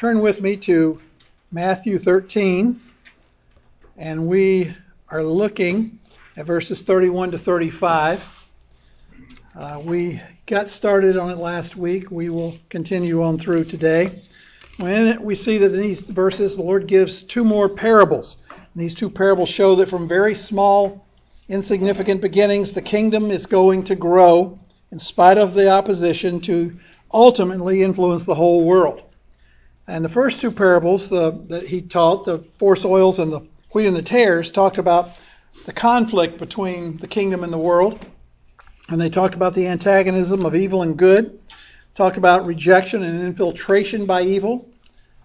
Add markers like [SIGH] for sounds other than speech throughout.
turn with me to Matthew 13, and we are looking at verses 31 to 35. Uh, we got started on it last week. We will continue on through today. When we see that in these verses, the Lord gives two more parables. And these two parables show that from very small, insignificant beginnings, the kingdom is going to grow in spite of the opposition to ultimately influence the whole world. And the first two parables the, that he taught, the four soils and the wheat and the tares, talked about the conflict between the kingdom and the world. And they talked about the antagonism of evil and good, talked about rejection and infiltration by evil.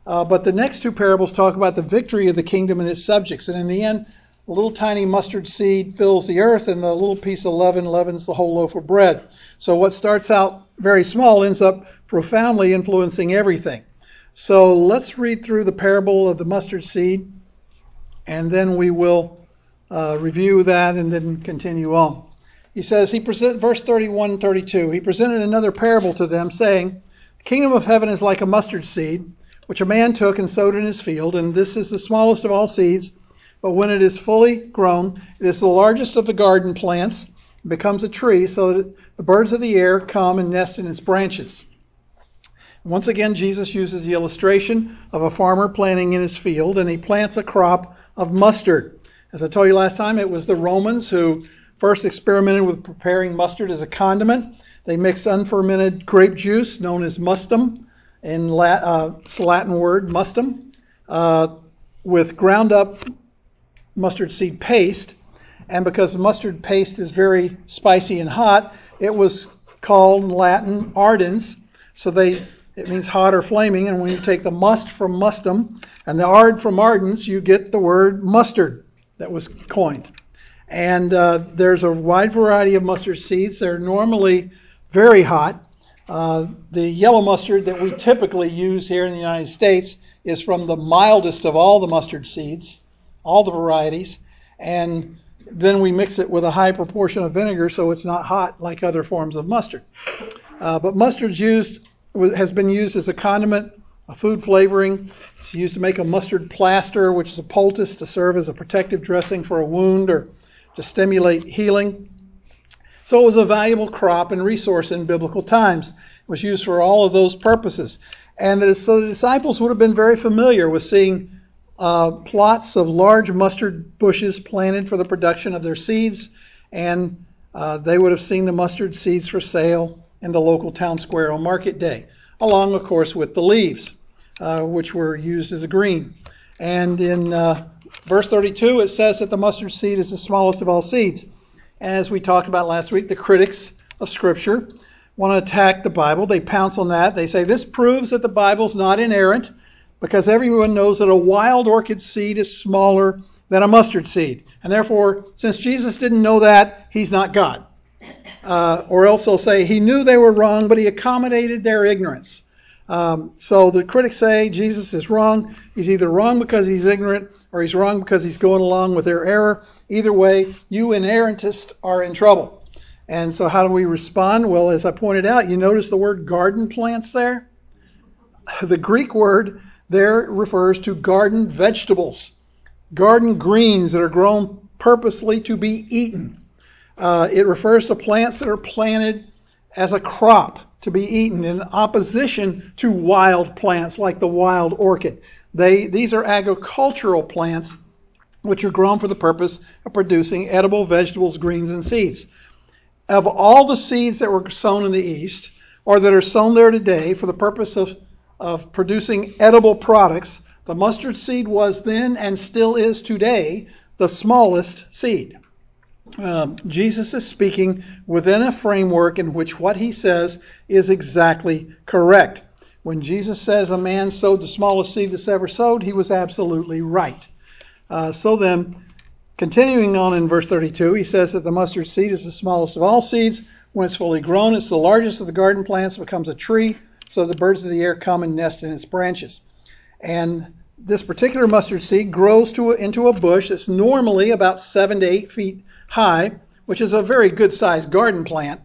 Uh, but the next two parables talk about the victory of the kingdom and its subjects. And in the end, a little tiny mustard seed fills the earth, and the little piece of leaven leavens the whole loaf of bread. So what starts out very small ends up profoundly influencing everything. So let's read through the parable of the mustard seed, and then we will uh, review that and then continue on. He says, he present, verse 31 and 32, he presented another parable to them, saying, The kingdom of heaven is like a mustard seed, which a man took and sowed in his field, and this is the smallest of all seeds but when it is fully grown, it is the largest of the garden plants, and becomes a tree, so that the birds of the air come and nest in its branches. Once again, Jesus uses the illustration of a farmer planting in his field, and he plants a crop of mustard. As I told you last time, it was the Romans who first experimented with preparing mustard as a condiment. They mixed unfermented grape juice, known as mustum, in uh, it's a Latin word, mustum, uh, with ground up mustard seed paste. And because mustard paste is very spicy and hot, it was called in Latin ardens. So they it means hot or flaming. And when you take the must from mustum and the ard from ardens, you get the word mustard that was coined. And uh, there's a wide variety of mustard seeds. They're normally very hot. Uh, the yellow mustard that we typically use here in the United States is from the mildest of all the mustard seeds all the varieties, and then we mix it with a high proportion of vinegar so it's not hot like other forms of mustard. Uh, but mustard's used has been used as a condiment, a food flavoring. It's used to make a mustard plaster, which is a poultice to serve as a protective dressing for a wound or to stimulate healing. So it was a valuable crop and resource in biblical times. It was used for all of those purposes. And so the disciples would have been very familiar with seeing uh, plots of large mustard bushes planted for the production of their seeds, and uh, they would have seen the mustard seeds for sale in the local town square on market day, along, of course, with the leaves, uh, which were used as a green. And in uh, verse 32, it says that the mustard seed is the smallest of all seeds. And as we talked about last week, the critics of Scripture want to attack the Bible. They pounce on that. They say this proves that the Bible's not inerrant because everyone knows that a wild orchid seed is smaller than a mustard seed. And therefore, since Jesus didn't know that, he's not God. Uh, or else they'll say he knew they were wrong, but he accommodated their ignorance. Um, so the critics say Jesus is wrong. He's either wrong because he's ignorant or he's wrong because he's going along with their error. Either way, you inerrantists are in trouble. And so, how do we respond? Well, as I pointed out, you notice the word garden plants there? [LAUGHS] The Greek word there refers to garden vegetables, garden greens that are grown purposely to be eaten. Uh, it refers to plants that are planted as a crop to be eaten in opposition to wild plants like the wild orchid. They, these are agricultural plants which are grown for the purpose of producing edible vegetables, greens, and seeds. Of all the seeds that were sown in the East, or that are sown there today for the purpose of of producing edible products, the mustard seed was then and still is today the smallest seed. Um, Jesus is speaking within a framework in which what he says is exactly correct. When Jesus says a man sowed the smallest seed that's ever sowed, he was absolutely right. Uh, so then, continuing on in verse 32, he says that the mustard seed is the smallest of all seeds. When it's fully grown, it's the largest of the garden plants, becomes a tree so the birds of the air come and nest in its branches. And this particular mustard seed grows to into a bush that's normally about seven to eight feet high, which is a very good sized garden plant.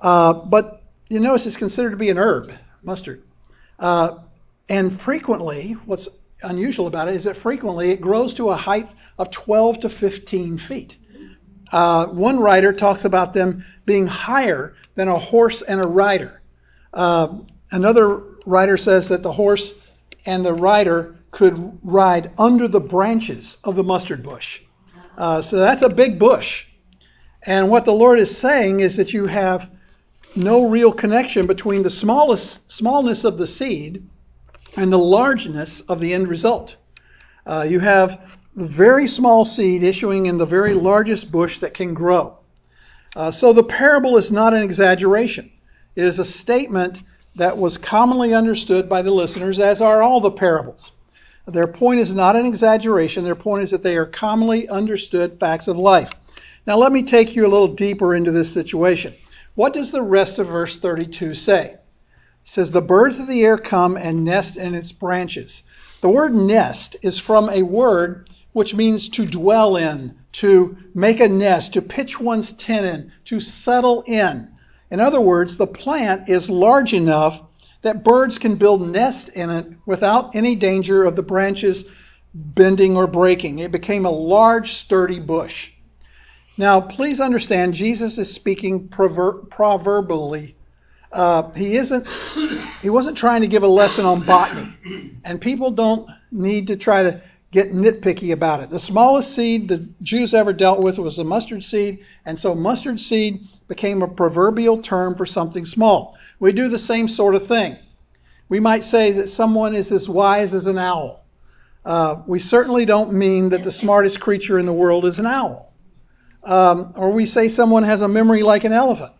Uh, but you notice it's considered to be an herb, mustard. Uh, And frequently, what's unusual about it is that frequently it grows to a height of 12 to 15 feet. Uh, one writer talks about them being higher than a horse and a rider. Uh, another writer says that the horse and the rider could ride under the branches of the mustard bush. Uh, so that's a big bush. And what the Lord is saying is that you have no real connection between the smallest smallness of the seed and the largeness of the end result. Uh, you have the very small seed issuing in the very largest bush that can grow. Uh, so the parable is not an exaggeration. It is a statement that was commonly understood by the listeners, as are all the parables. Their point is not an exaggeration. Their point is that they are commonly understood facts of life. Now, let me take you a little deeper into this situation. What does the rest of verse 32 say? It says, The birds of the air come and nest in its branches. The word nest is from a word which means to dwell in, to make a nest, to pitch one's tent in, to settle in. In other words, the plant is large enough that birds can build nests in it without any danger of the branches bending or breaking. It became a large, sturdy bush. Now, please understand, Jesus is speaking prover- proverbially. Uh, he isn't. He wasn't trying to give a lesson on botany, and people don't need to try to get nitpicky about it. The smallest seed the Jews ever dealt with was the mustard seed, and so mustard seed became a proverbial term for something small. We do the same sort of thing. We might say that someone is as wise as an owl. Uh, we certainly don't mean that the smartest creature in the world is an owl. Um, or we say someone has a memory like an elephant.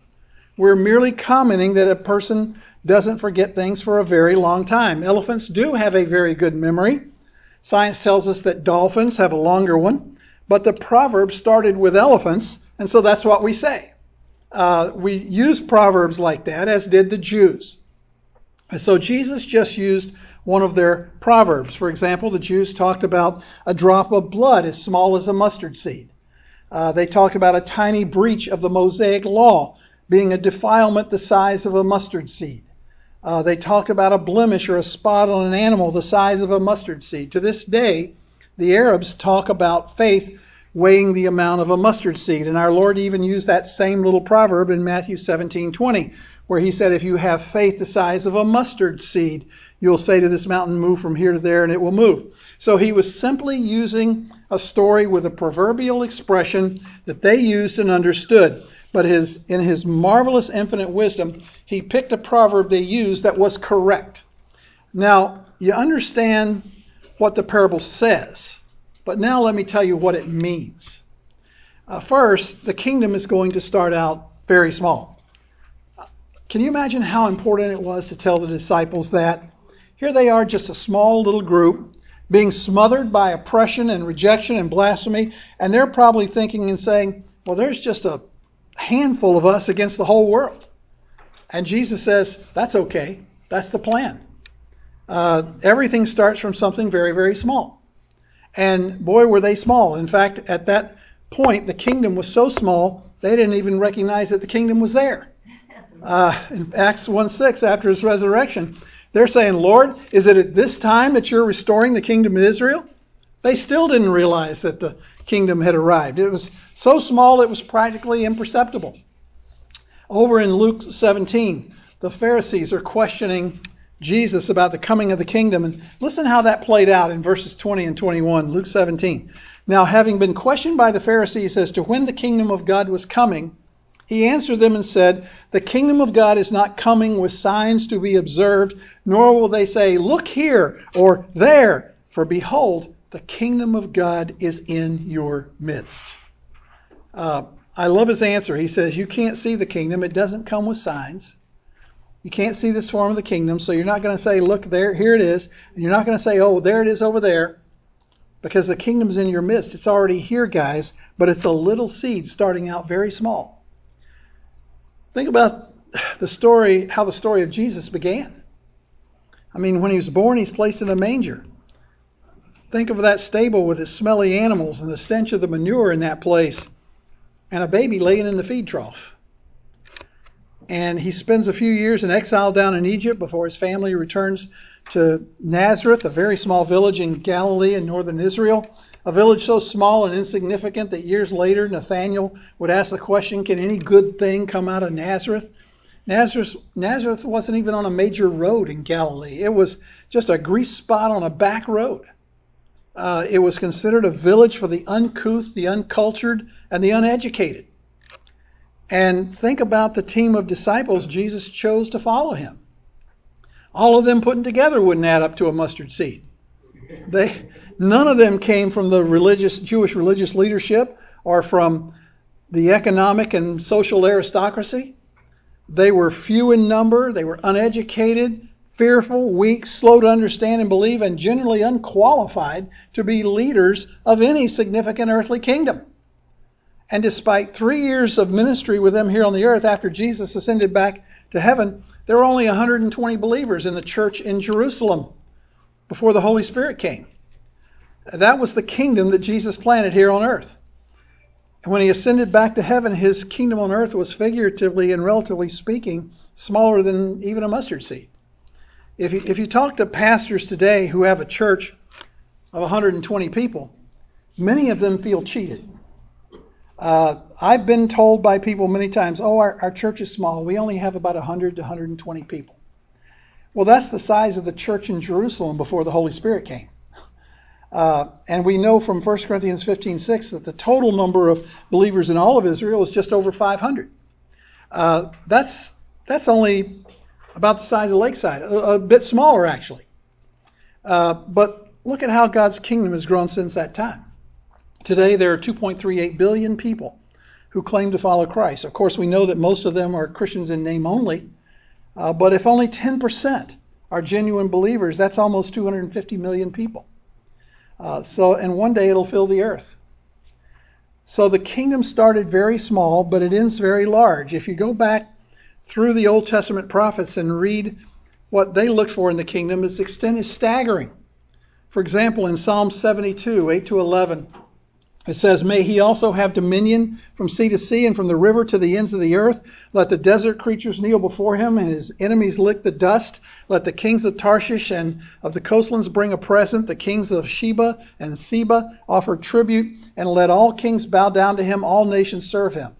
We're merely commenting that a person doesn't forget things for a very long time. Elephants do have a very good memory. Science tells us that dolphins have a longer one, but the proverb started with elephants, and so that's what we say. Uh, we use proverbs like that, as did the Jews. And so Jesus just used one of their proverbs. For example, the Jews talked about a drop of blood as small as a mustard seed. Uh, they talked about a tiny breach of the Mosaic law being a defilement the size of a mustard seed. Uh, they talked about a blemish or a spot on an animal the size of a mustard seed. To this day, the Arabs talk about faith weighing the amount of a mustard seed. And our Lord even used that same little proverb in Matthew 17 20, where he said, If you have faith the size of a mustard seed, you'll say to this mountain, Move from here to there, and it will move. So he was simply using a story with a proverbial expression that they used and understood. But his, in his marvelous infinite wisdom, he picked a proverb they used that was correct. Now, you understand what the parable says, but now let me tell you what it means. Uh, first, the kingdom is going to start out very small. Can you imagine how important it was to tell the disciples that? Here they are, just a small little group, being smothered by oppression and rejection and blasphemy, and they're probably thinking and saying, well, there's just a handful of us against the whole world. And Jesus says, that's okay. That's the plan. Uh, everything starts from something very, very small. And boy, were they small. In fact, at that point, the kingdom was so small, they didn't even recognize that the kingdom was there. [LAUGHS] Uh, in Acts 1 6, after his resurrection, they're saying, Lord, is it at this time that you're restoring the kingdom of Israel? They still didn't realize that the kingdom had arrived. It was so small it was practically imperceptible. Over in Luke 17, the Pharisees are questioning Jesus about the coming of the kingdom. And listen how that played out in verses 20 and 21, Luke 17. Now, having been questioned by the Pharisees as to when the kingdom of God was coming, he answered them and said, The kingdom of God is not coming with signs to be observed, nor will they say, Look here or there, for behold, the kingdom of God is in your midst. Uh, I love his answer. He says, You can't see the kingdom, it doesn't come with signs. You can't see this form of the kingdom, so you're not going to say, Look, there, here it is. And you're not going to say, Oh, there it is over there, because the kingdom's in your midst. It's already here, guys, but it's a little seed starting out very small. Think about the story, how the story of Jesus began. I mean, when he was born, he's placed in a manger. Think of that stable with its smelly animals and the stench of the manure in that place, and a baby laying in the feed trough. And he spends a few years in exile down in Egypt before his family returns to Nazareth, a very small village in Galilee in northern Israel. A village so small and insignificant that years later Nathanael would ask the question, Can any good thing come out of Nazareth? Nazareth, Nazareth wasn't even on a major road in Galilee. It was just a grease spot on a back road. Uh, it was considered a village for the uncouth, the uncultured, and the uneducated. And think about the team of disciples Jesus chose to follow him. All of them putting together wouldn't add up to a mustard seed. They, none of them came from the religious, Jewish religious leadership or from the economic and social aristocracy. They were few in number, they were uneducated, fearful, weak, slow to understand and believe, and generally unqualified to be leaders of any significant earthly kingdom. And despite three years of ministry with them here on the earth after Jesus ascended back to heaven, there were only 120 believers in the church in Jerusalem before the Holy Spirit came. That was the kingdom that Jesus planted here on earth. And when he ascended back to heaven, his kingdom on earth was figuratively and relatively speaking smaller than even a mustard seed. If you, if you talk to pastors today who have a church of 120 people, many of them feel cheated. Uh, I've been told by people many times, oh, our, our church is small. We only have about 100 to 120 people. Well, that's the size of the church in Jerusalem before the Holy Spirit came. Uh, and we know from 1 Corinthians 15 6 that the total number of believers in all of Israel is just over 500. Uh, that's, that's only about the size of Lakeside, a, a bit smaller actually. Uh, but look at how God's kingdom has grown since that time. Today there are 2.38 billion people who claim to follow Christ. Of course, we know that most of them are Christians in name only, uh, but if only 10% are genuine believers, that's almost 250 million people. Uh, so, and one day it'll fill the earth. So the kingdom started very small, but it ends very large. If you go back through the Old Testament prophets and read what they looked for in the kingdom, its extent is staggering. For example, in Psalm 72, 8 to 11, it says, May he also have dominion from sea to sea and from the river to the ends of the earth. Let the desert creatures kneel before him and his enemies lick the dust. Let the kings of Tarshish and of the coastlands bring a present. The kings of Sheba and Seba offer tribute. And let all kings bow down to him. All nations serve him.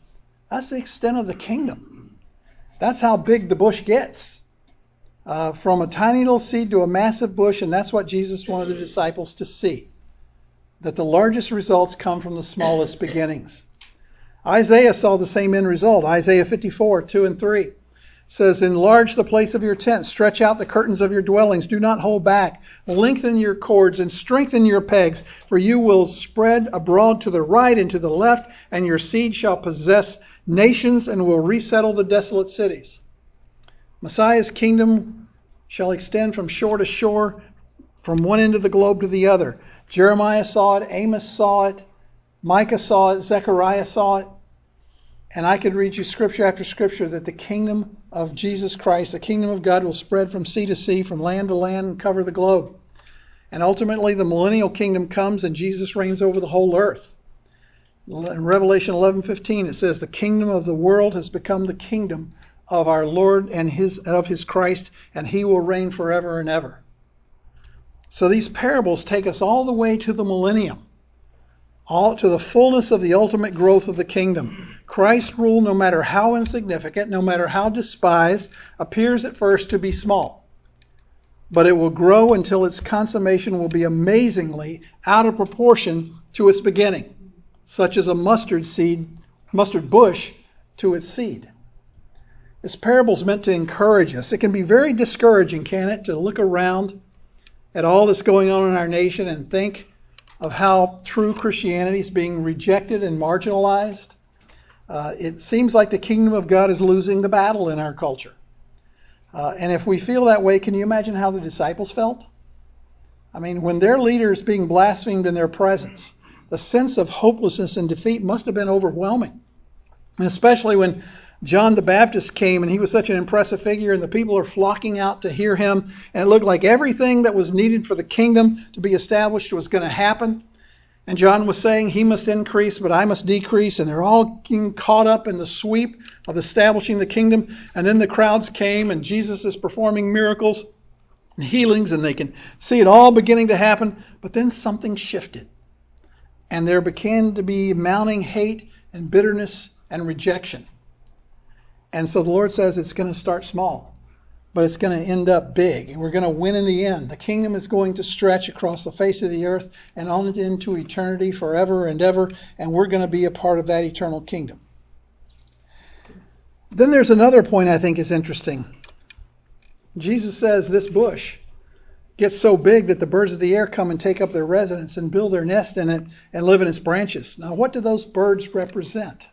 That's the extent of the kingdom. That's how big the bush gets. Uh, from a tiny little seed to a massive bush. And that's what Jesus wanted the disciples to see that the largest results come from the smallest beginnings. Isaiah saw the same end result. Isaiah 54, 2 and 3 says, Enlarge the place of your tent, stretch out the curtains of your dwellings, do not hold back, lengthen your cords and strengthen your pegs, for you will spread abroad to the right and to the left, and your seed shall possess nations and will resettle the desolate cities. Messiah's kingdom shall extend from shore to shore, from one end of the globe to the other. Jeremiah saw it, Amos saw it, Micah saw it, Zechariah saw it. And I could read you scripture after scripture that the kingdom of Jesus Christ, the kingdom of God, will spread from sea to sea, from land to land, and cover the globe. And ultimately, the millennial kingdom comes and Jesus reigns over the whole earth. In Revelation 11:15 it says the kingdom of the world has become the kingdom of our Lord and his of his Christ and he will reign forever and ever. So these parables take us all the way to the millennium, all to the fullness of the ultimate growth of the kingdom. Christ's rule, no matter how insignificant, no matter how despised, appears at first to be small. But it will grow until its consummation will be amazingly out of proportion to its beginning, such as a mustard seed, mustard bush to its seed. This parable is meant to encourage us. It can be very discouraging, can it, to look around at all that's going on in our nation and think of how true Christianity is being rejected and marginalized, uh, it seems like the kingdom of God is losing the battle in our culture. Uh, and if we feel that way, can you imagine how the disciples felt? I mean, when their leader is being blasphemed in their presence, the sense of hopelessness and defeat must have been overwhelming. And especially when John the Baptist came and he was such an impressive figure, and the people are flocking out to hear him. And it looked like everything that was needed for the kingdom to be established was going to happen. And John was saying, He must increase, but I must decrease. And they're all getting caught up in the sweep of establishing the kingdom. And then the crowds came, and Jesus is performing miracles and healings, and they can see it all beginning to happen. But then something shifted. And there began to be mounting hate and bitterness and rejection. And so the Lord says it's going to start small but it's going to end up big. And we're going to win in the end. The kingdom is going to stretch across the face of the earth and on into eternity forever and ever, and we're going to be a part of that eternal kingdom. Then there's another point I think is interesting. Jesus says this bush gets so big that the birds of the air come and take up their residence and build their nest in it and live in its branches. Now, what do those birds represent?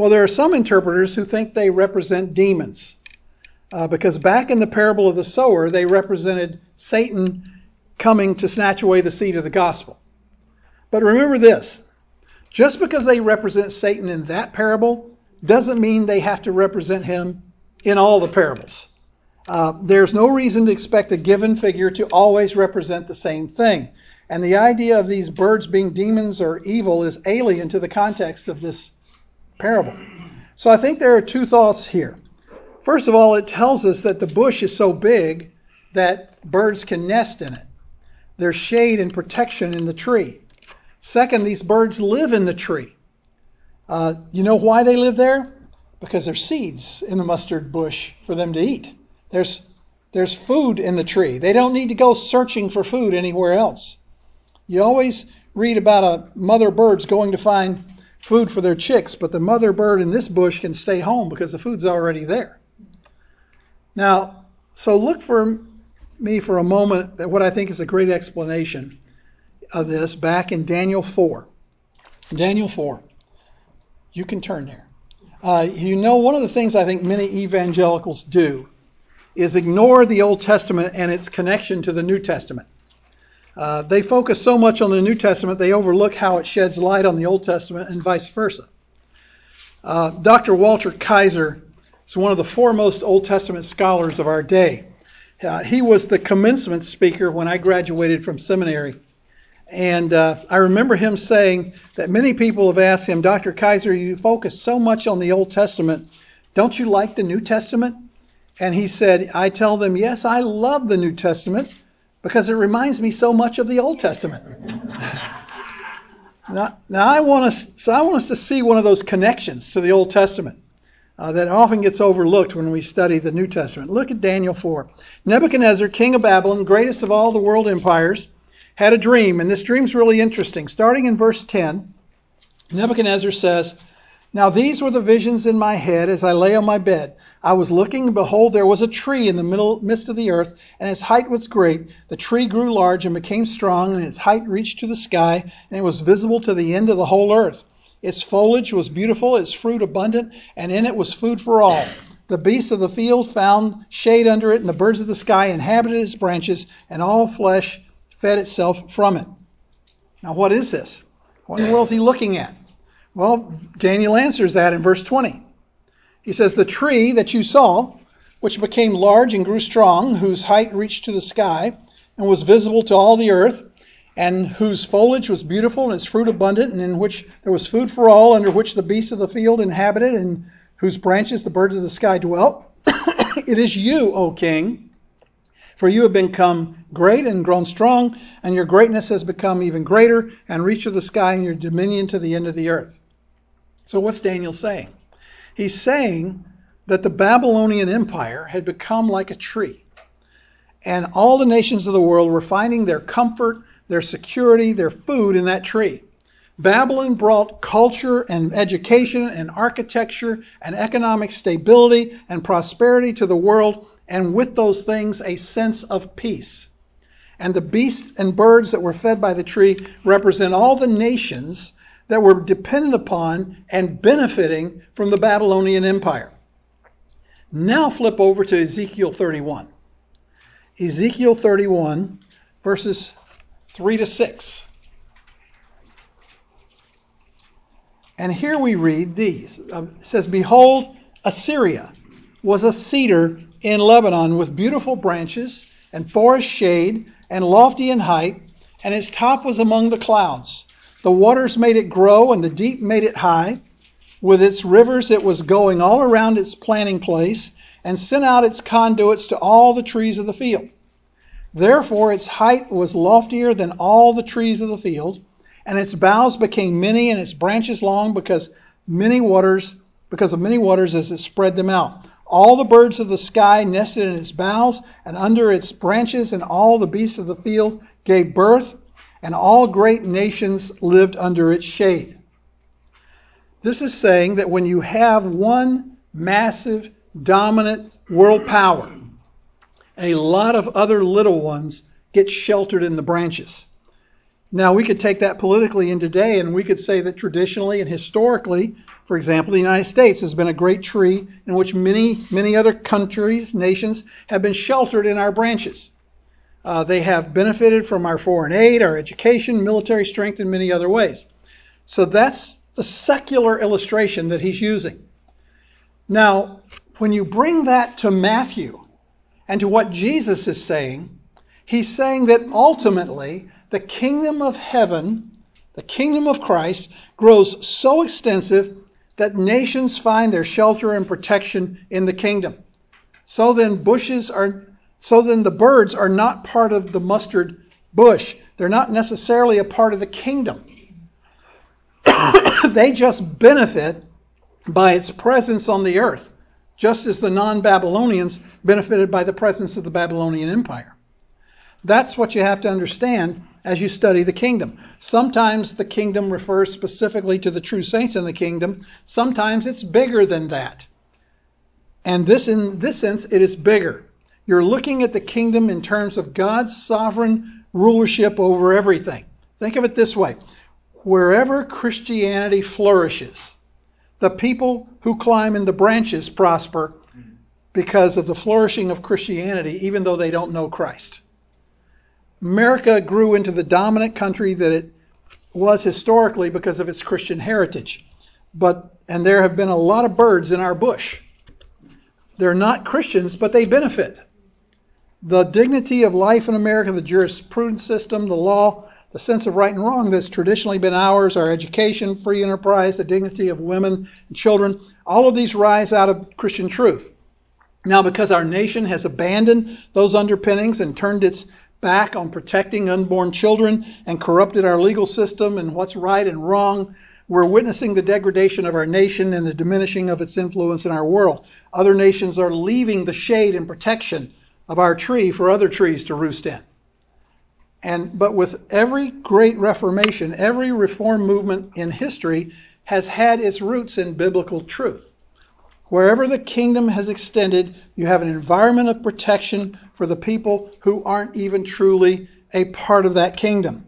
Well, there are some interpreters who think they represent demons uh, because back in the parable of the sower, they represented Satan coming to snatch away the seed of the gospel. But remember this just because they represent Satan in that parable doesn't mean they have to represent him in all the parables. Uh, there's no reason to expect a given figure to always represent the same thing. And the idea of these birds being demons or evil is alien to the context of this parable. So I think there are two thoughts here. First of all, it tells us that the bush is so big that birds can nest in it. There's shade and protection in the tree. Second, these birds live in the tree. Uh, you know why they live there? Because there's seeds in the mustard bush for them to eat. There's, there's food in the tree. They don't need to go searching for food anywhere else. You always read about a mother birds going to find food for their chicks, but the mother bird in this bush can stay home because the food's already there. Now, so look for me for a moment at what I think is a great explanation of this back in Daniel 4. Daniel 4. You can turn there. Uh, you know, one of the things I think many evangelicals do is ignore the Old Testament and its connection to the New Testament. Uh, they focus so much on the New Testament, they overlook how it sheds light on the Old Testament and vice versa. Uh, Dr. Walter Kaiser is one of the foremost Old Testament scholars of our day. Uh, he was the commencement speaker when I graduated from seminary. And uh, I remember him saying that many people have asked him, Dr. Kaiser, you focus so much on the Old Testament. Don't you like the New Testament? And he said, I tell them, yes, I love the New Testament because it reminds me so much of the Old Testament. now, now I want us, so I want us to see one of those connections to the Old Testament uh, that often gets overlooked when we study the New Testament. Look at Daniel 4. Nebuchadnezzar, king of Babylon, greatest of all the world empires, had a dream, and this dream's really interesting. Starting in verse 10, Nebuchadnezzar says, Now these were the visions in my head as I lay on my bed. I was looking, and behold, there was a tree in the middle, midst of the earth, and its height was great. The tree grew large and became strong, and its height reached to the sky, and it was visible to the end of the whole earth. Its foliage was beautiful, its fruit abundant, and in it was food for all. The beasts of the field found shade under it, and the birds of the sky inhabited its branches, and all flesh fed itself from it. Now, what is this? What in the world is he looking at? Well, Daniel answers that in verse 20. He says, The tree that you saw, which became large and grew strong, whose height reached to the sky, and was visible to all the earth, and whose foliage was beautiful and its fruit abundant, and in which there was food for all, under which the beasts of the field inhabited, and whose branches the birds of the sky dwelt. [COUGHS] it is you, O king, for you have become great and grown strong, and your greatness has become even greater, and reached to the sky, and your dominion to the end of the earth. So, what's Daniel saying? He's saying that the Babylonian Empire had become like a tree, and all the nations of the world were finding their comfort their security, their food in that tree. Babylon brought culture and education and architecture and economic stability and prosperity to the world, and with those things, a sense of peace. And the beasts and birds that were fed by the tree represent all the nations that were dependent upon and benefiting from the Babylonian Empire. Now flip over to Ezekiel 31. Ezekiel 31, verses 3 to 6. And here we read these. Um, it says, Behold, Assyria was a cedar in Lebanon with beautiful branches and forest shade and lofty in height, and its top was among the clouds. The waters made it grow, and the deep made it high. With its rivers it was going all around its planting place, and sent out its conduits to all the trees of the field. Therefore its height was loftier than all the trees of the field, and its boughs became many, and its branches long, because many waters, because of many waters as it spread them out. All the birds of the sky nested in its boughs, and under its branches, and all the beasts of the field gave birth, and all great nations lived under its shade. This is saying that when you have one massive, dominant world power, a lot of other little ones get sheltered in the branches. Now, we could take that politically in today, and we could say that traditionally and historically, for example, the United States has been a great tree in which many, many other countries, nations have been sheltered in our branches. Uh, they have benefited from our foreign aid, our education, military strength, and many other ways. So that's the secular illustration that he's using. Now, when you bring that to Matthew and to what Jesus is saying, he's saying that ultimately the kingdom of heaven, the kingdom of Christ, grows so extensive that nations find their shelter and protection in the kingdom. So then bushes are so then the birds are not part of the mustard bush. They're not necessarily a part of the kingdom. [COUGHS] they just benefit by its presence on the earth, just as the non Babylonians benefited by the presence of the Babylonian Empire. That's what you have to understand as you study the kingdom. Sometimes the kingdom refers specifically to the true saints in the kingdom, sometimes it's bigger than that. And this, in this sense, it is bigger. You're looking at the kingdom in terms of God's sovereign rulership over everything. Think of it this way wherever Christianity flourishes, the people who climb in the branches prosper because of the flourishing of Christianity, even though they don't know Christ. America grew into the dominant country that it was historically because of its Christian heritage. But and there have been a lot of birds in our bush. They're not Christians, but they benefit the dignity of life in America, the jurisprudence system, the law, the sense of right and wrong that's traditionally been ours, our education, free enterprise, the dignity of women and children, all of these rise out of Christian truth. Now, because our nation has abandoned those underpinnings and turned its back on protecting unborn children and corrupted our legal system and what's right and wrong, we're witnessing the degradation of our nation and the diminishing of its influence in our world. Other nations are leaving the shade and protection of our tree for other trees to roost in. And but with every great reformation, every reform movement in history has had its roots in biblical truth. Wherever the kingdom has extended, you have an environment of protection for the people who aren't even truly a part of that kingdom.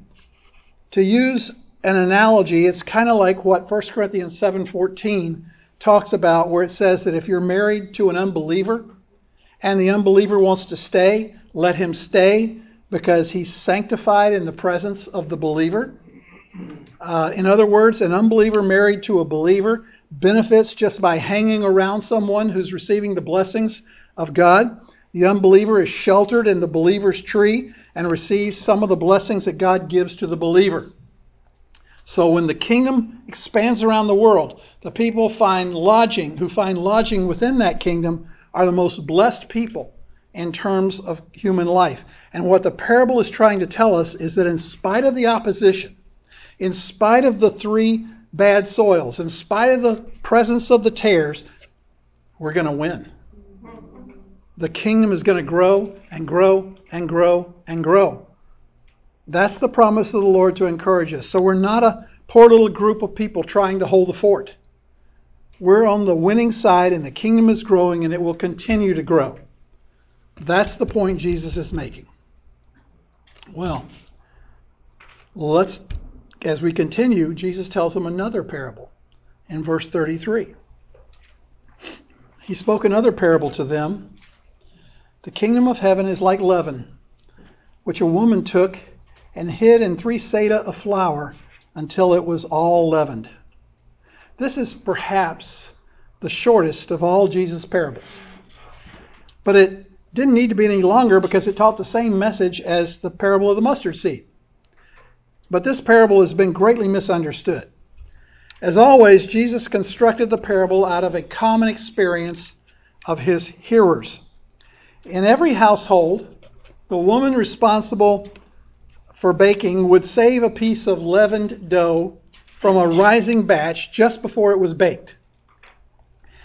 To use an analogy, it's kind of like what 1 Corinthians 7:14 talks about where it says that if you're married to an unbeliever, and the unbeliever wants to stay, let him stay because he's sanctified in the presence of the believer. Uh, in other words, an unbeliever married to a believer benefits just by hanging around someone who's receiving the blessings of God. The unbeliever is sheltered in the believer's tree and receives some of the blessings that God gives to the believer. So when the kingdom expands around the world, the people find lodging, who find lodging within that kingdom, are the most blessed people in terms of human life. And what the parable is trying to tell us is that in spite of the opposition, in spite of the three bad soils, in spite of the presence of the tares, we're going to win. The kingdom is going to grow and grow and grow and grow. That's the promise of the Lord to encourage us. So we're not a poor little group of people trying to hold the fort. We're on the winning side, and the kingdom is growing, and it will continue to grow. That's the point Jesus is making. Well, let's, as we continue, Jesus tells them another parable in verse 33. He spoke another parable to them. The kingdom of heaven is like leaven, which a woman took and hid in three seah of flour until it was all leavened. This is perhaps the shortest of all Jesus' parables. But it didn't need to be any longer because it taught the same message as the parable of the mustard seed. but this parable has been greatly misunderstood. As always, Jesus constructed the parable out of a common experience of his hearers. In every household, the woman responsible for baking would save a piece of leavened dough from a rising batch just before it was baked.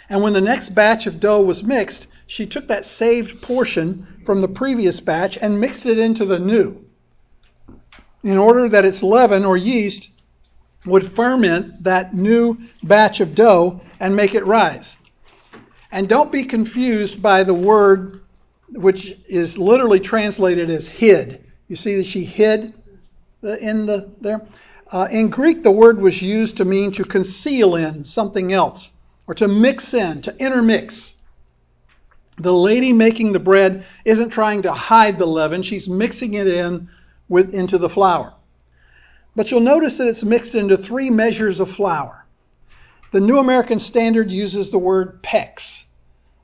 And when the next batch of dough was mixed, she took that saved portion from the previous batch and mixed it into the new in order that its leaven or yeast would ferment that new batch of dough and make it rise. And don't be confused by the word which is literally translated as hid. You see that she hid in the there. Uh, in Greek, the word was used to mean to conceal in something else, or to mix in, to intermix. The lady making the bread isn't trying to hide the leaven; she's mixing it in with into the flour. But you'll notice that it's mixed into three measures of flour. The New American Standard uses the word pecks.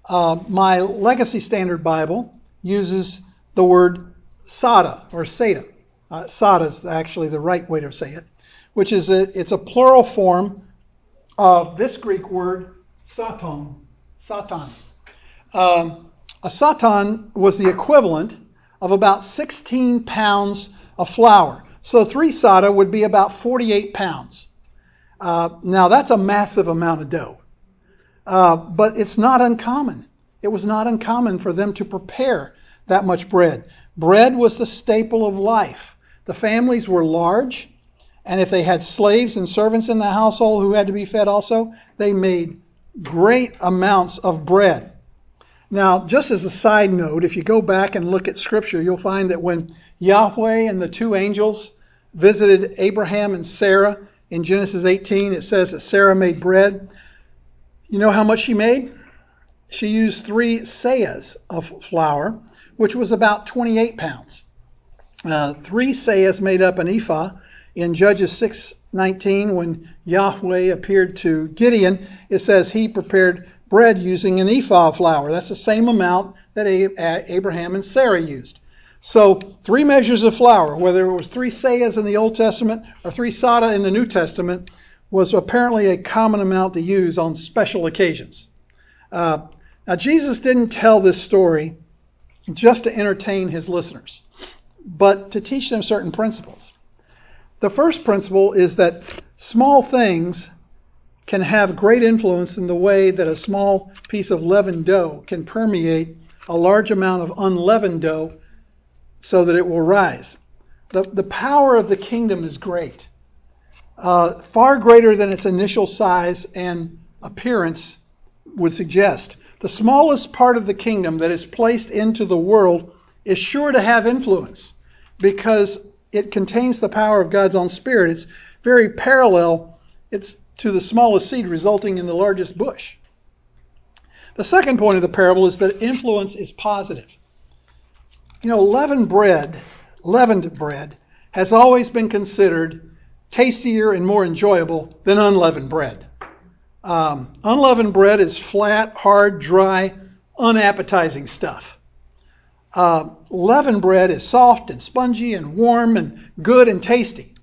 Uh, my Legacy Standard Bible uses the word sada or seda. Uh, sada is actually the right way to say it, which is a, it's a plural form of this Greek word saton. Satan. Um, a saton was the equivalent of about 16 pounds of flour. So three sada would be about 48 pounds. Uh, now that's a massive amount of dough. Uh, but it's not uncommon. It was not uncommon for them to prepare that much bread. Bread was the staple of life. The families were large, and if they had slaves and servants in the household who had to be fed also, they made great amounts of bread. Now, just as a side note, if you go back and look at Scripture, you'll find that when Yahweh and the two angels visited Abraham and Sarah in Genesis 18, it says that Sarah made bread. You know how much she made? She used three seahs of flour, which was about 28 pounds. Uh, three seahs made up an ephah. In Judges 6:19, when Yahweh appeared to Gideon, it says he prepared bread using an ephah flour. That's the same amount that Abraham and Sarah used. So, three measures of flour, whether it was three seahs in the Old Testament or three sada in the New Testament, was apparently a common amount to use on special occasions. Uh, now, Jesus didn't tell this story just to entertain his listeners, but to teach them certain principles. The first principle is that small things can have great influence in the way that a small piece of leavened dough can permeate a large amount of unleavened dough so that it will rise. The, the power of the kingdom is great, uh, far greater than its initial size and appearance would suggest. The smallest part of the kingdom that is placed into the world is sure to have influence because it contains the power of God's own Spirit. It's very parallel it's to the smallest seed, resulting in the largest bush. The second point of the parable is that influence is positive. You know, leavened bread, leavened bread, has always been considered tastier and more enjoyable than unleavened bread. Um, unleavened bread is flat, hard, dry, unappetizing stuff. Uh, leavened bread is soft and spongy and warm and good and tasty.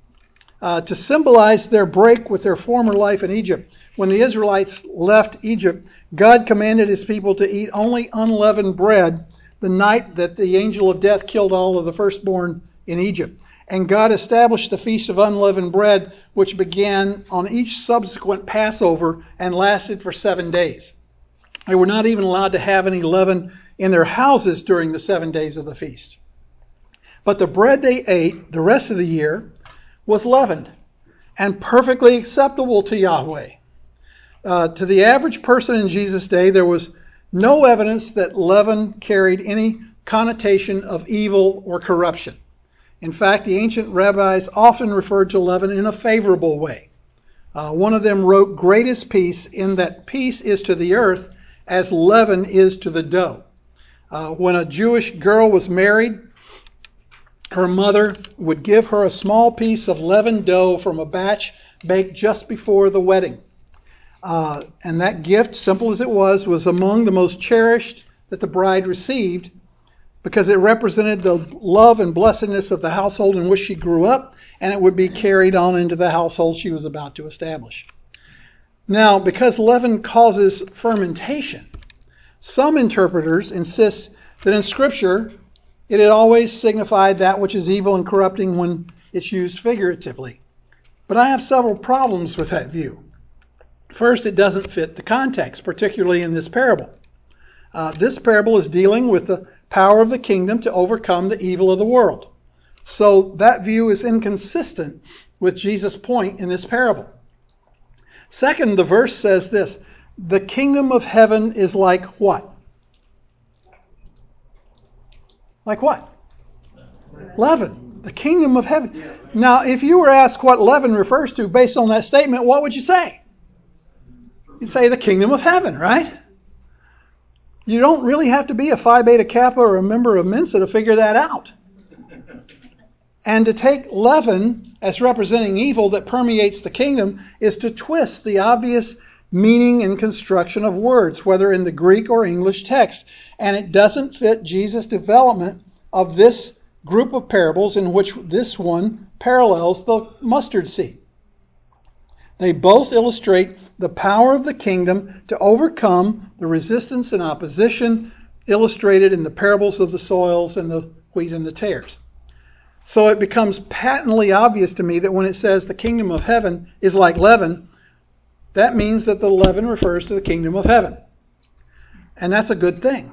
Uh, to symbolize their break with their former life in Egypt, when the Israelites left Egypt, God commanded his people to eat only unleavened bread the night that the angel of death killed all of the firstborn in Egypt. And God established the Feast of Unleavened Bread, which began on each subsequent Passover and lasted for seven days. They were not even allowed to have any leaven in their houses during the seven days of the feast. But the bread they ate the rest of the year was leavened and perfectly acceptable to Yahweh. Uh, to the average person in Jesus' day, there was no evidence that leaven carried any connotation of evil or corruption. In fact, the ancient rabbis often referred to leaven in a favorable way. Uh, one of them wrote, Greatest peace in that peace is to the earth as leaven is to the dough. Uh, when a Jewish girl was married, her mother would give her a small piece of leavened dough from a batch baked just before the wedding. Uh, and that gift, simple as it was, was among the most cherished that the bride received because it represented the love and blessedness of the household in which she grew up, and it would be carried on into the household she was about to establish. Now, because leaven causes fermentation, some interpreters insist that in Scripture it had always signified that which is evil and corrupting when it's used figuratively. But I have several problems with that view. First, it doesn't fit the context, particularly in this parable. Uh, this parable is dealing with the power of the kingdom to overcome the evil of the world. So that view is inconsistent with Jesus' point in this parable. Second, the verse says this the kingdom of heaven is like what? Like what? Leaven. The kingdom of heaven. Now, if you were asked what leaven refers to based on that statement, what would you say? You'd say the kingdom of heaven, right? You don't really have to be a Phi Beta Kappa or a member of Mensa to figure that out. And to take leaven as representing evil that permeates the kingdom is to twist the obvious meaning and construction of words, whether in the Greek or English text. And it doesn't fit Jesus' development of this group of parables in which this one parallels the mustard seed. They both illustrate the power of the kingdom to overcome the resistance and opposition illustrated in the parables of the soils and the wheat and the tares. So it becomes patently obvious to me that when it says the kingdom of heaven is like leaven, that means that the leaven refers to the kingdom of heaven. And that's a good thing.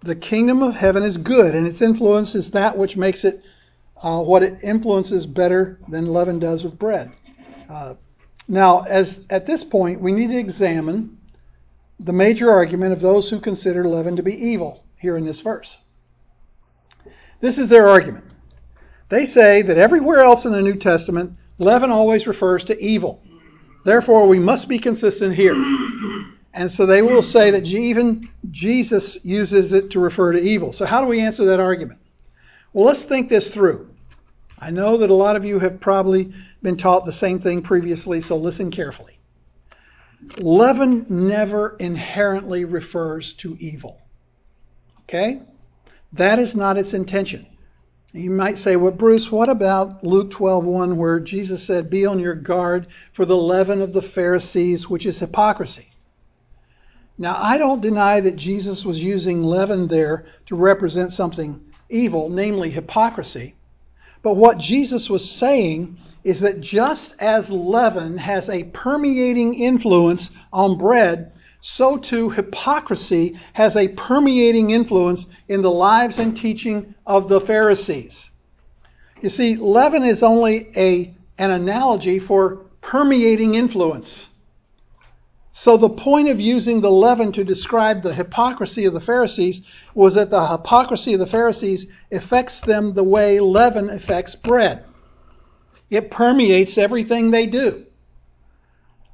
The kingdom of heaven is good, and its influence is that which makes it uh, what it influences better than leaven does with bread. Uh, now, as at this point, we need to examine the major argument of those who consider leaven to be evil here in this verse. This is their argument. They say that everywhere else in the New Testament, leaven always refers to evil. Therefore, we must be consistent here. And so they will say that even Jesus uses it to refer to evil. So, how do we answer that argument? Well, let's think this through. I know that a lot of you have probably been taught the same thing previously, so listen carefully. Leaven never inherently refers to evil. Okay? That is not its intention. You might say, well, Bruce, what about Luke 12:1 where Jesus said, "Be on your guard for the leaven of the Pharisees, which is hypocrisy." Now, I don't deny that Jesus was using leaven there to represent something evil, namely hypocrisy. But what Jesus was saying is that just as leaven has a permeating influence on bread, so too hypocrisy has a permeating influence in the lives and teaching of the Pharisees. You see, leaven is only a, an analogy for permeating influence. So the point of using the leaven to describe the hypocrisy of the Pharisees was that the hypocrisy of the Pharisees affects them the way leaven affects bread. It permeates everything they do.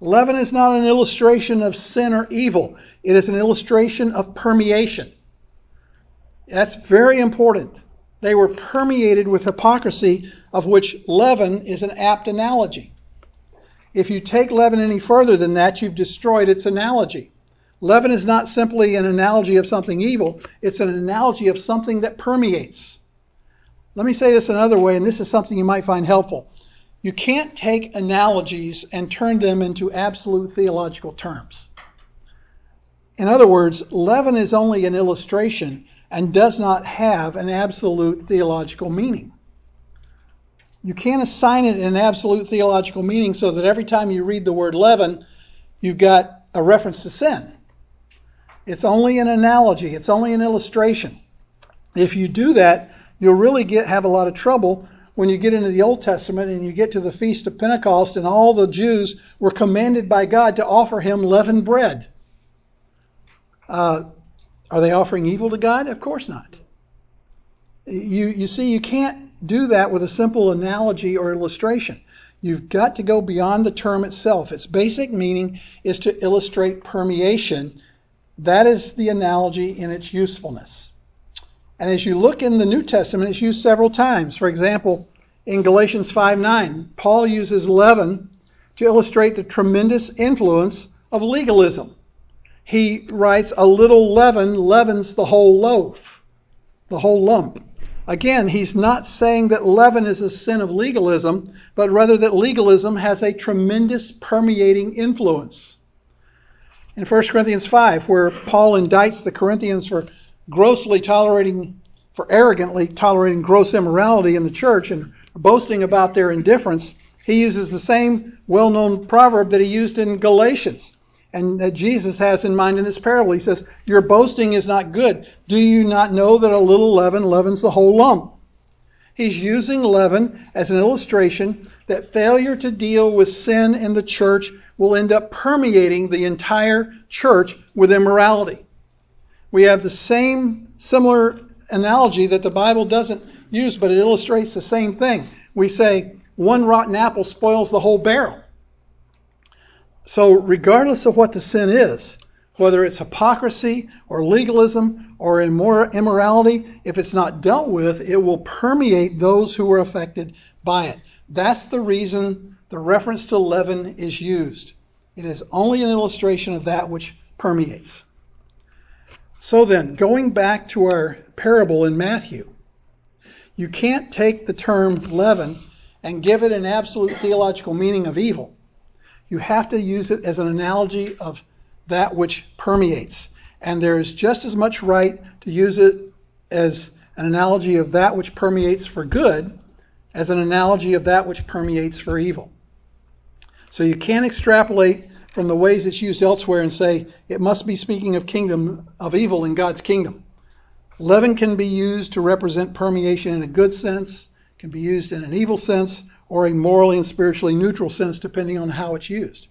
Leaven is not an illustration of sin or evil. It is an illustration of permeation. That's very important. They were permeated with hypocrisy, of which leaven is an apt analogy. If you take leaven any further than that, you've destroyed its analogy. Leaven is not simply an analogy of something evil, it's an analogy of something that permeates. Let me say this another way, and this is something you might find helpful. You can't take analogies and turn them into absolute theological terms. In other words, leaven is only an illustration and does not have an absolute theological meaning. You can't assign it an absolute theological meaning so that every time you read the word leaven, you've got a reference to sin. It's only an analogy, it's only an illustration. If you do that, you'll really get have a lot of trouble when you get into the Old Testament and you get to the Feast of Pentecost, and all the Jews were commanded by God to offer him leavened bread. Uh, are they offering evil to God? Of course not. You, you see, you can't do that with a simple analogy or illustration. You've got to go beyond the term itself. Its basic meaning is to illustrate permeation. That is the analogy in its usefulness. And as you look in the New Testament, it's used several times. For example, in Galatians 5 9, Paul uses leaven to illustrate the tremendous influence of legalism. He writes, A little leaven leavens the whole loaf. the whole lump. Again, he's not saying that leaven is a sin of legalism, but rather that legalism has a tremendous permeating influence. In 1 Corinthians 5, where Paul indicts the Corinthians for grossly tolerating, for arrogantly tolerating gross immorality in the church and boasting about their indifference, he uses the same well known proverb that he used in Galatians and that Jesus has in mind in this parable. He says, Your boasting is not good. Do you not know that a little leaven leavens the whole lump? He's using leaven as an illustration that failure to deal with sin in the church will end up permeating the entire church with immorality. We have the same similar analogy that the Bible doesn't use, but it illustrates the same thing. We say, one rotten apple spoils the whole barrel. So, regardless of what the sin is, whether it's hypocrisy or legalism or immorality, if it's not dealt with, it will permeate those who are affected by it. That's the reason the reference to leaven is used. It is only an illustration of that which permeates. So then, going back to our parable in Matthew, you can't take the term leaven and give it an absolute theological meaning of evil. You have to use it as an analogy of that which permeates. And there is just as much right to use it as an analogy of that which permeates for good as an analogy of that which permeates for evil. So you can't extrapolate from the ways it's used elsewhere and say it must be speaking of kingdom of evil in God's kingdom. Leaven can be used to represent permeation in a good sense, can be used in an evil sense, or a morally and spiritually neutral sense, depending on how it's used.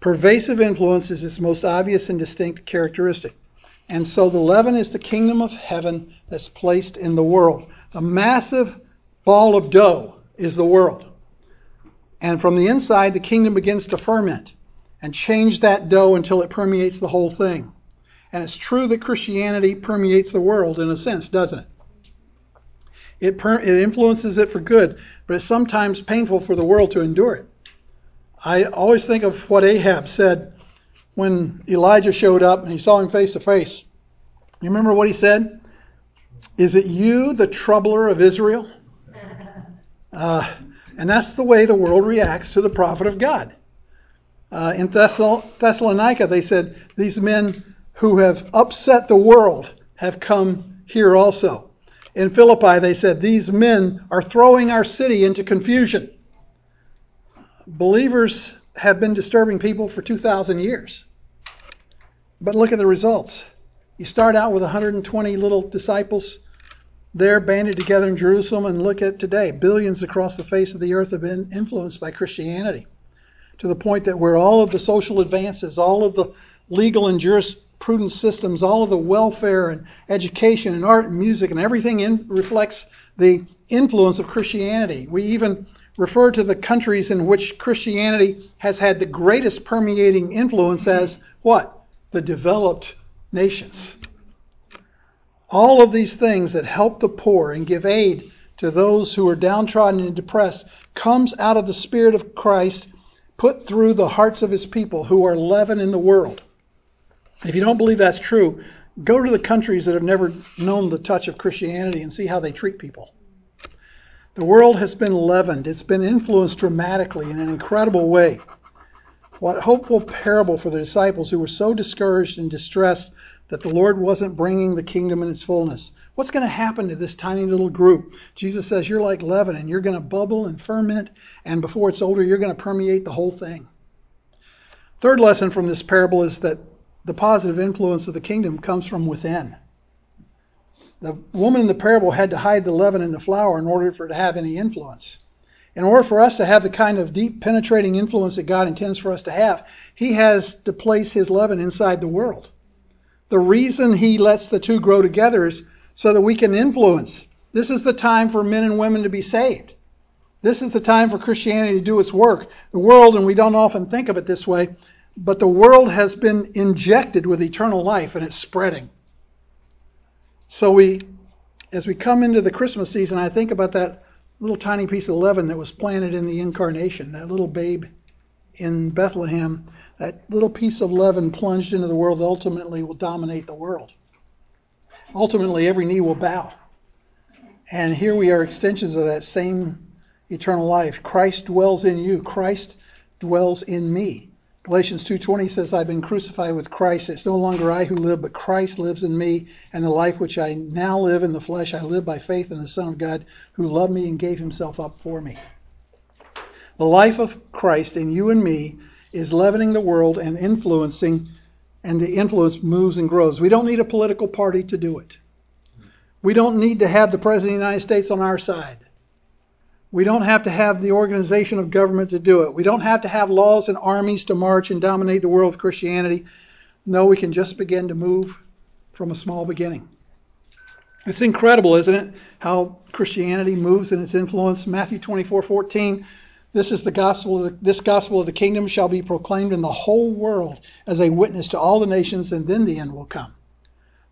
Pervasive influence is its most obvious and distinct characteristic. And so the leaven is the kingdom of heaven that's placed in the world. A massive ball of dough is the world. And from the inside, the kingdom begins to ferment and change that dough until it permeates the whole thing. And it's true that Christianity permeates the world in a sense, doesn't it? It, per- it influences it for good, but it's sometimes painful for the world to endure it. I always think of what Ahab said when Elijah showed up and he saw him face to face. You remember what he said? Is it you, the troubler of Israel? [LAUGHS] Uh, and that's the way the world reacts to the prophet of God. Uh, in Thessalonica, they said, These men who have upset the world have come here also. In Philippi, they said, These men are throwing our city into confusion. Believers have been disturbing people for 2,000 years. But look at the results. You start out with 120 little disciples there banded together in Jerusalem, and look at today. Billions across the face of the earth have been influenced by Christianity to the point that where all of the social advances, all of the legal and jurisprudence systems, all of the welfare and education and art and music and everything in, reflects the influence of Christianity. We even refer to the countries in which Christianity has had the greatest permeating influence as what? The developed nations. All of these things that help the poor and give aid to those who are downtrodden and depressed comes out of the Spirit of Christ put through the hearts of his people who are leaven in the world. If you don't believe that's true, go to the countries that have never known the touch of Christianity and see how they treat people. The world has been leavened, it's been influenced dramatically in an incredible way. What hopeful parable for the disciples who were so discouraged and distressed that the Lord wasn't bringing the kingdom in its fullness. What's going to happen to this tiny little group? Jesus says, You're like leaven, and you're going to bubble and ferment, and before it's older, you're going to permeate the whole thing. Third lesson from this parable is that the positive influence of the kingdom comes from within. The woman in the parable had to hide the leaven in the flour in order for it to have any influence. In order for us to have the kind of deep, penetrating influence that God intends for us to have, He has to place His leaven inside the world. The reason He lets the two grow together is so that we can influence. This is the time for men and women to be saved. This is the time for Christianity to do its work. The world, and we don't often think of it this way, but the world has been injected with eternal life and it's spreading. So we, as we come into the Christmas season, I think about that little tiny piece of leaven that was planted in the incarnation, that little babe in Bethlehem, that little piece of leaven plunged into the world ultimately will dominate the world. Ultimately, every knee will bow. And here we are extensions of that same eternal life. Christ dwells in you. Christ dwells in me. Galatians 2:20 says I've been crucified with Christ. It's no longer I who live, but Christ lives in me, and the life which I now live in the flesh I live by faith in the Son of God who loved me and gave himself up for me. The life of Christ in you and me is leavening the world and influencing and the influence moves and grows. We don't need a political party to do it. We don't need to have the President of the United States on our side. We don't have to have the organization of government to do it. We don't have to have laws and armies to march and dominate the world with Christianity. No, we can just begin to move from a small beginning. It's incredible, isn't it, how Christianity moves in its influence. Matthew 24 14. This is the gospel. The, this gospel of the kingdom shall be proclaimed in the whole world as a witness to all the nations, and then the end will come.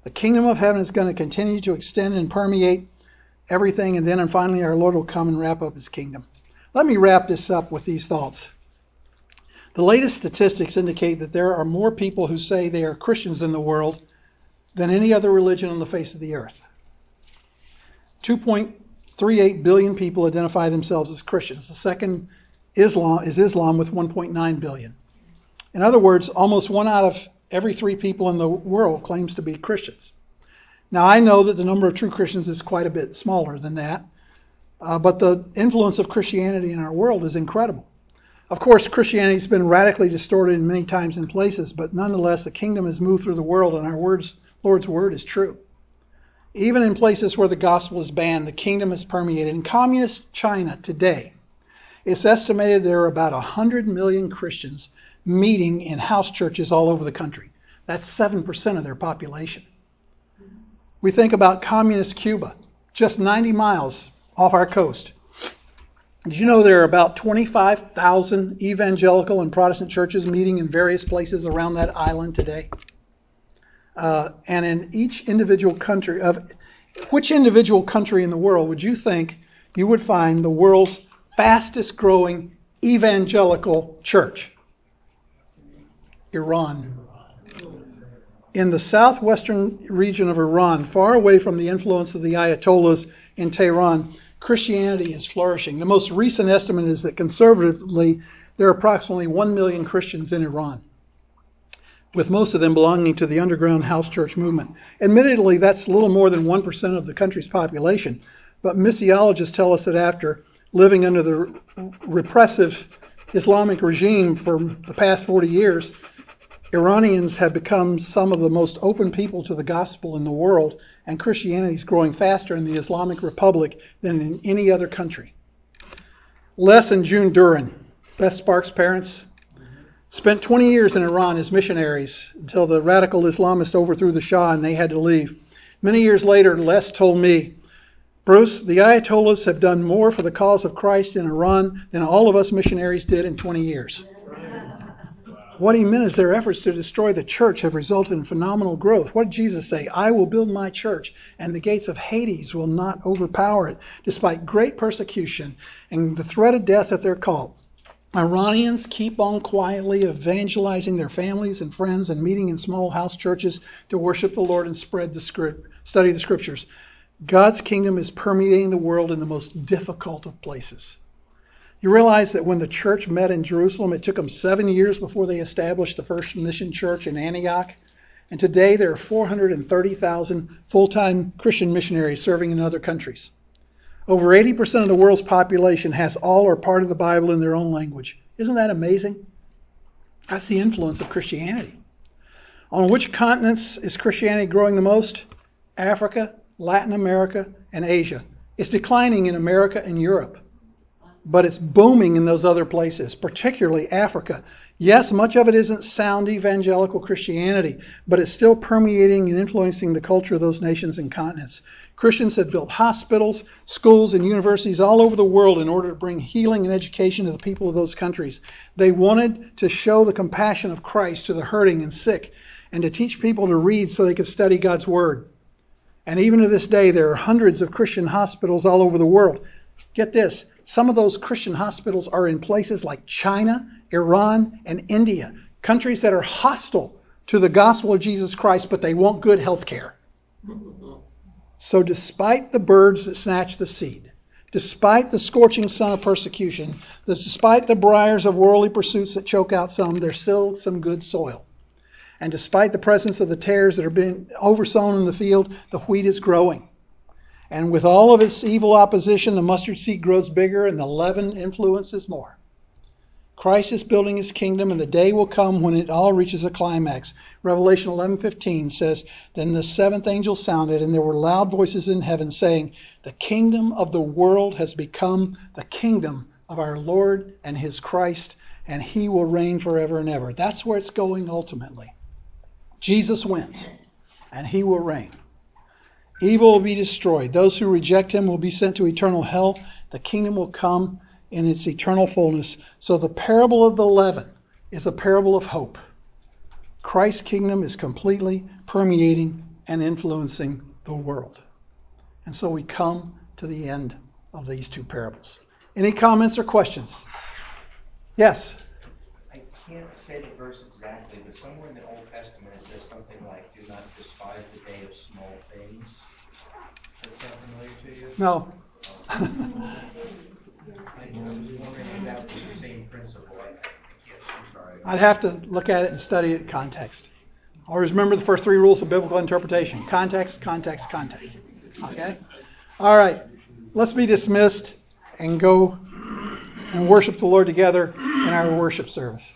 The kingdom of heaven is going to continue to extend and permeate everything, and then and finally our Lord will come and wrap up his kingdom. Let me wrap this up with these thoughts. The latest statistics indicate that there are more people who say they are Christians in the world than any other religion on the face of the earth. 2.38 billion people identify themselves as Christians. The second Islam is Islam with 1.9 billion. In other words, almost one out of every three people in the world claims to be Christians. Now, I know that the number of true Christians is quite a bit smaller than that, uh, but the influence of Christianity in our world is incredible. Of course, Christianity has been radically distorted in many times in places, but nonetheless, the kingdom has moved through the world, and our words, Lord's word is true. Even in places where the gospel is banned, the kingdom is permeated. In communist China today, it's estimated there are about 100 million Christians meeting in house churches all over the country. That's 7% of their population. We think about communist Cuba, just 90 miles off our coast. Did you know there are about 25,000 evangelical and Protestant churches meeting in various places around that island today? Uh, and in each individual country, of which individual country in the world would you think you would find the world's fastest growing evangelical church? Iran in the southwestern region of Iran, far away from the influence of the Ayatollahs in Tehran, Christianity is flourishing. The most recent estimate is that conservatively, there are approximately 1 million Christians in Iran, with most of them belonging to the underground house church movement. Admittedly, that's little more than 1% of the country's population, but missiologists tell us that after living under the repressive Islamic regime for the past 40 years, Iranians have become some of the most open people to the gospel in the world, and Christianity is growing faster in the Islamic Republic than in any other country. Les and June Duran, Beth Sparks' parents, spent 20 years in Iran as missionaries until the radical Islamists overthrew the Shah and they had to leave. Many years later, Les told me, Bruce, the Ayatollahs have done more for the cause of Christ in Iran than all of us missionaries did in 20 years. What he meant is their efforts to destroy the church have resulted in phenomenal growth. What did Jesus say? I will build my church, and the gates of Hades will not overpower it, despite great persecution and the threat of death at their call. Iranians keep on quietly evangelizing their families and friends and meeting in small house churches to worship the Lord and spread the script, study the scriptures. God's kingdom is permeating the world in the most difficult of places. You realize that when the church met in Jerusalem, it took them seven years before they established the first mission church in Antioch. And today there are 430,000 full time Christian missionaries serving in other countries. Over 80% of the world's population has all or part of the Bible in their own language. Isn't that amazing? That's the influence of Christianity. On which continents is Christianity growing the most? Africa, Latin America, and Asia. It's declining in America and Europe but it's booming in those other places, particularly Africa. Yes, much of it isn't sound evangelical Christianity, but it's still permeating and influencing the culture of those nations and continents. Christians have built hospitals, schools, and universities all over the world in order to bring healing and education to the people of those countries. They wanted to show the compassion of Christ to the hurting and sick and to teach people to read so they could study God's Word. And even to this day, there are hundreds of Christian hospitals all over the world. Get this some of those Christian hospitals are in places like China, Iran, and India, countries that are hostile to the gospel of Jesus Christ, but they want good health care. So, despite the birds that snatch the seed, despite the scorching sun of persecution, despite the briars of worldly pursuits that choke out some, there's still some good soil. And despite the presence of the tares that are being oversown in the field, the wheat is growing. And with all of its evil opposition, the mustard seed grows bigger and the leaven influences more. Christ is building his kingdom, and the day will come when it all reaches a climax. Revelation 11:15 says, "Then the seventh angel sounded, and there were loud voices in heaven saying, The kingdom of the world has become the kingdom of our Lord and his Christ, and he will reign forever and ever." That's where it's going ultimately. Jesus went, and he will reign. Evil will be destroyed. Those who reject him will be sent to eternal hell. The kingdom will come in its eternal fullness. So the parable of the leaven is a parable of hope. Christ's kingdom is completely permeating and influencing the world. And so we come to the end of these two parables. Any comments or questions? Yes. I can't say the verse exactly, but somewhere in the Old Testament it says something like, "Do not despise the day of small things." Does that sound familiar to you? No. [LAUGHS] [LAUGHS] I was wondering was the same principle. I, have to look at it and study it in context. Always remember the first three rules of biblical interpretation context, context, context. Okay? All right. Let's be dismissed and go and worship the Lord together in our worship service.